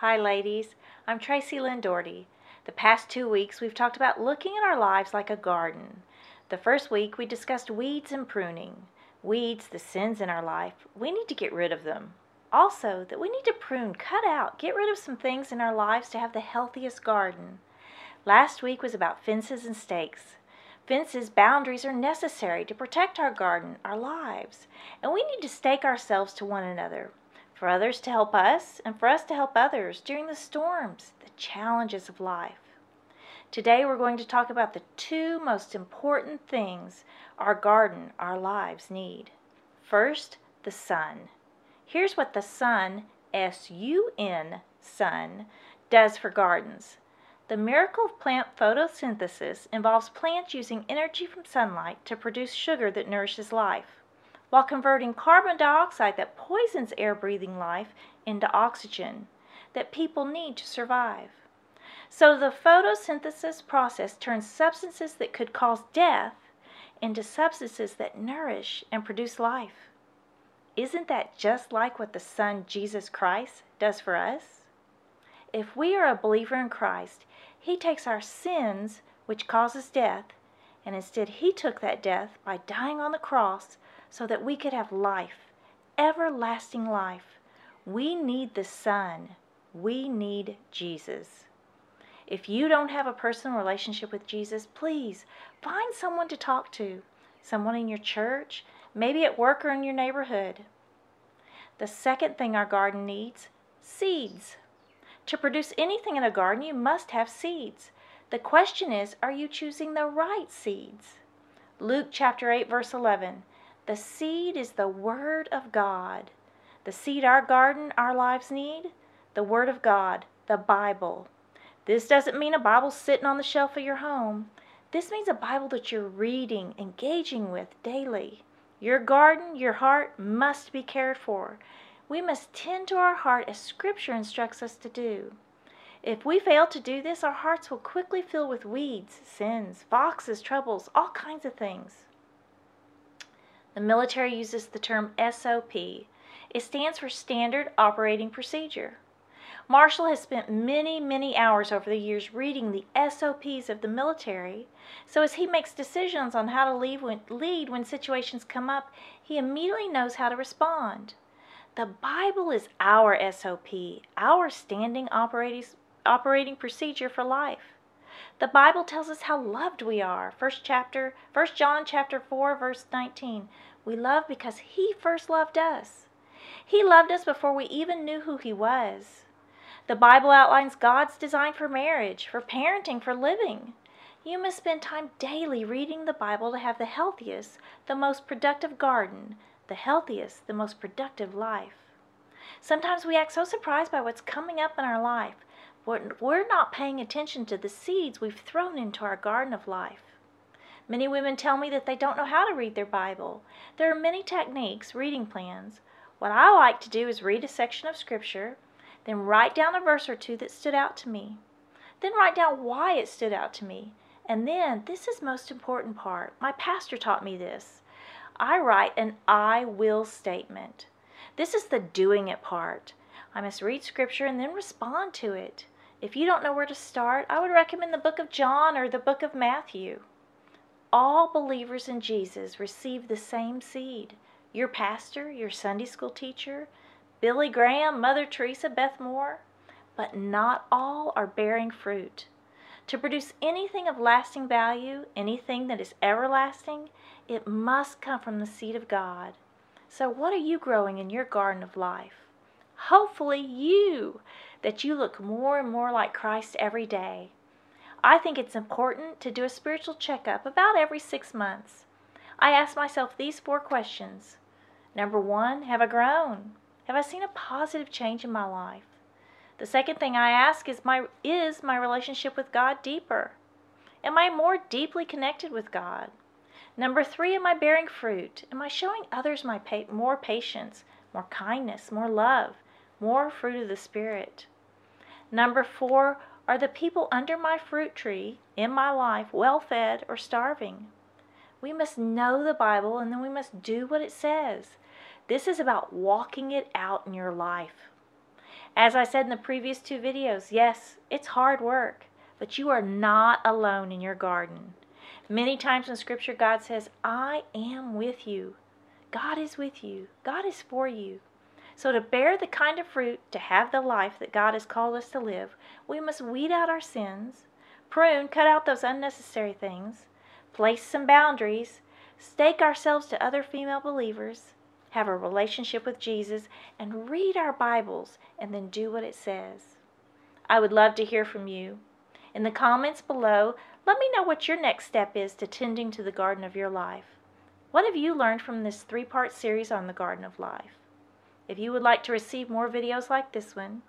Hi, ladies. I'm Tracy Lynn Doherty. The past two weeks, we've talked about looking at our lives like a garden. The first week, we discussed weeds and pruning. Weeds, the sins in our life, we need to get rid of them. Also, that we need to prune, cut out, get rid of some things in our lives to have the healthiest garden. Last week was about fences and stakes. Fences, boundaries are necessary to protect our garden, our lives, and we need to stake ourselves to one another for others to help us, and for us to help others during the storms, the challenges of life. Today we're going to talk about the two most important things our garden, our lives need. First, the sun. Here's what the sun, S U N, sun, does for gardens. The miracle of plant photosynthesis involves plants using energy from sunlight to produce sugar that nourishes life while converting carbon dioxide that poisons air breathing life into oxygen that people need to survive. So the photosynthesis process turns substances that could cause death into substances that nourish and produce life. Isn't that just like what the Son, Jesus Christ, does for us? If we are a believer in Christ, He takes our sins, which causes death, and instead He took that death by dying on the cross so that we could have life, everlasting life. We need the Son. We need Jesus. If you don't have a personal relationship with Jesus, please find someone to talk to, someone in your church, maybe at work or in your neighborhood. The second thing our garden needs seeds. To produce anything in a garden, you must have seeds. The question is, are you choosing the right seeds? Luke chapter 8, verse 11. The seed is the Word of God. The seed our garden, our lives need, the Word of God, the Bible. This doesn't mean a Bible sitting on the shelf of your home. This means a Bible that you're reading, engaging with daily. Your garden, your heart must be cared for. We must tend to our heart as Scripture instructs us to do. If we fail to do this, our hearts will quickly fill with weeds, sins, foxes, troubles, all kinds of things. The military uses the term SOP. It stands for Standard Operating Procedure. Marshall has spent many, many hours over the years reading the SOPs of the military, so as he makes decisions on how to lead when, lead when situations come up, he immediately knows how to respond. The Bible is our SOP, our standing operating, operating procedure for life. The Bible tells us how loved we are. First chapter, First John chapter 4 verse 19. We love because he first loved us. He loved us before we even knew who he was. The Bible outlines God's design for marriage, for parenting, for living. You must spend time daily reading the Bible to have the healthiest, the most productive garden, the healthiest, the most productive life. Sometimes we act so surprised by what's coming up in our life we're not paying attention to the seeds we've thrown into our garden of life. Many women tell me that they don't know how to read their Bible. There are many techniques, reading plans. What I like to do is read a section of Scripture, then write down a verse or two that stood out to me. Then write down why it stood out to me. And then, this is most important part. My pastor taught me this. I write an I will statement. This is the doing it part. I must read Scripture and then respond to it. If you don't know where to start, I would recommend the book of John or the book of Matthew. All believers in Jesus receive the same seed. Your pastor, your Sunday school teacher, Billy Graham, Mother Teresa, Beth Moore, but not all are bearing fruit. To produce anything of lasting value, anything that is everlasting, it must come from the seed of God. So, what are you growing in your garden of life? Hopefully, you that you look more and more like Christ every day. I think it's important to do a spiritual checkup about every six months. I ask myself these four questions. Number one, have I grown? Have I seen a positive change in my life? The second thing I ask is my is my relationship with God deeper? Am I more deeply connected with God? Number three, am I bearing fruit? Am I showing others my pa- more patience, more kindness, more love, more fruit of the Spirit? Number four, are the people under my fruit tree in my life well fed or starving? We must know the Bible and then we must do what it says. This is about walking it out in your life. As I said in the previous two videos, yes, it's hard work, but you are not alone in your garden. Many times in Scripture, God says, I am with you. God is with you. God is for you. So, to bear the kind of fruit, to have the life that God has called us to live, we must weed out our sins, prune, cut out those unnecessary things, place some boundaries, stake ourselves to other female believers, have a relationship with Jesus, and read our Bibles and then do what it says. I would love to hear from you. In the comments below, let me know what your next step is to tending to the garden of your life. What have you learned from this three part series on the Garden of Life? If you would like to receive more videos like this one,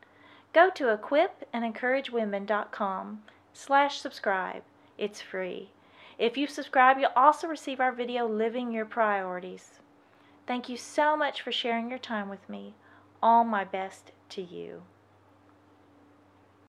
go to equipandencouragewomen.com slash subscribe. It's free. If you subscribe, you'll also receive our video, Living Your Priorities. Thank you so much for sharing your time with me. All my best to you.